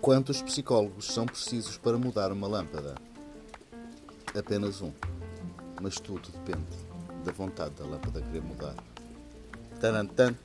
Quantos psicólogos são precisos para mudar uma lâmpada? Apenas um. Mas tudo depende da vontade da lâmpada querer mudar. Tarantan.